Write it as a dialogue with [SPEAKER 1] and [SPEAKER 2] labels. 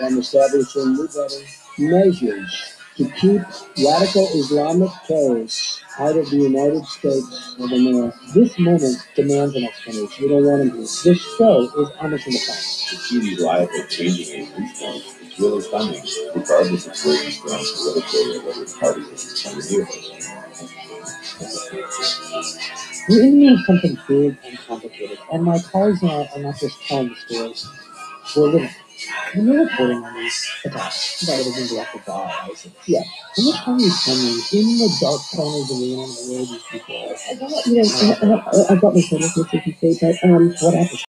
[SPEAKER 1] and establishing new measures to keep radical Islamic terrorists out of the United States of America. This moment demands an explanation. We don't want him here. This show is in the.
[SPEAKER 2] To these live or changing a viewpoint, it's really stunning, regardless of where you stand politically or whether party is trying to do.
[SPEAKER 1] We're in the middle of something big and complicated, and my colleagues and I are not just telling the stories. We're living. When you're reporting on these attacks that have been directed by ISIS, yeah, when you're telling these stories in the dark corners of the internet where these people are,
[SPEAKER 3] I got, you know, I, I, I got my phone with you but um,
[SPEAKER 1] what happens?